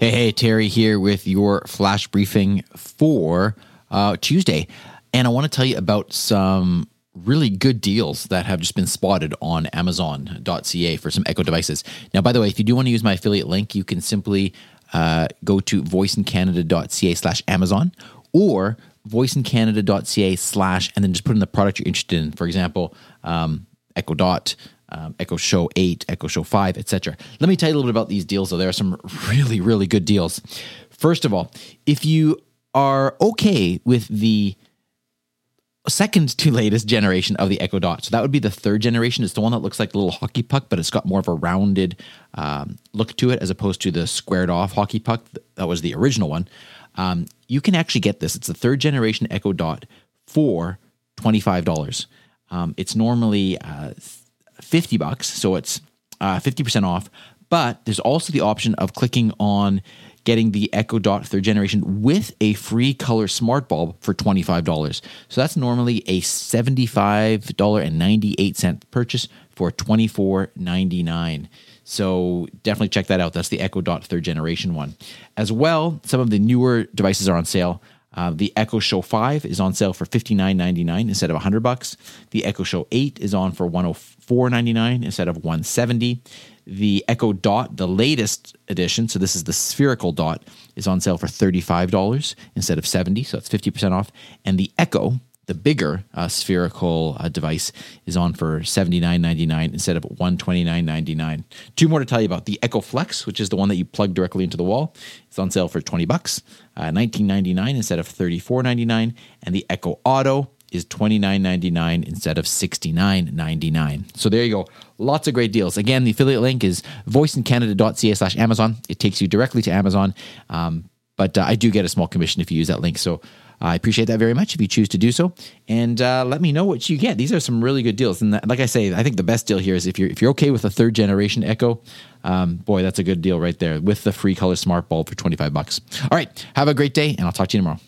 Hey, hey, Terry here with your flash briefing for uh, Tuesday. And I want to tell you about some really good deals that have just been spotted on Amazon.ca for some Echo devices. Now, by the way, if you do want to use my affiliate link, you can simply uh, go to voiceincanada.ca slash Amazon or voiceincanada.ca slash and then just put in the product you're interested in. For example, um, Echo Dot, um, Echo Show 8, Echo Show 5, etc. Let me tell you a little bit about these deals, though. There are some really, really good deals. First of all, if you are okay with the second to latest generation of the Echo Dot. So that would be the third generation. It's the one that looks like a little hockey puck, but it's got more of a rounded um, look to it as opposed to the squared off hockey puck. That was the original one. Um, you can actually get this. It's the third generation Echo Dot for $25. Um, it's normally uh, 50 bucks, so it's uh, 50% off. But there's also the option of clicking on getting the Echo Dot third generation with a free color smart bulb for $25. So that's normally a $75.98 purchase for $24.99. So definitely check that out. That's the Echo Dot third generation one. As well, some of the newer devices are on sale. Uh, the Echo Show 5 is on sale for $59.99 instead of 100 bucks. The Echo Show 8 is on for $104.99 instead of 170 The Echo Dot, the latest edition, so this is the spherical dot, is on sale for $35 instead of 70 so it's 50% off. And the Echo, the bigger uh, spherical uh, device is on for $79.99 instead of $129.99. Two more to tell you about. The Echo Flex, which is the one that you plug directly into the wall, is on sale for 20 bucks, uh, $19.99 instead of $34.99. And the Echo Auto is $29.99 instead of $69.99. So there you go. Lots of great deals. Again, the affiliate link is voiceincanada.ca slash Amazon. It takes you directly to Amazon. Um, but uh, I do get a small commission if you use that link. So I appreciate that very much if you choose to do so, and uh, let me know what you get. These are some really good deals, and like I say, I think the best deal here is if you're if you're okay with a third generation Echo, um, boy, that's a good deal right there with the free color smart bulb for twenty five bucks. All right, have a great day, and I'll talk to you tomorrow.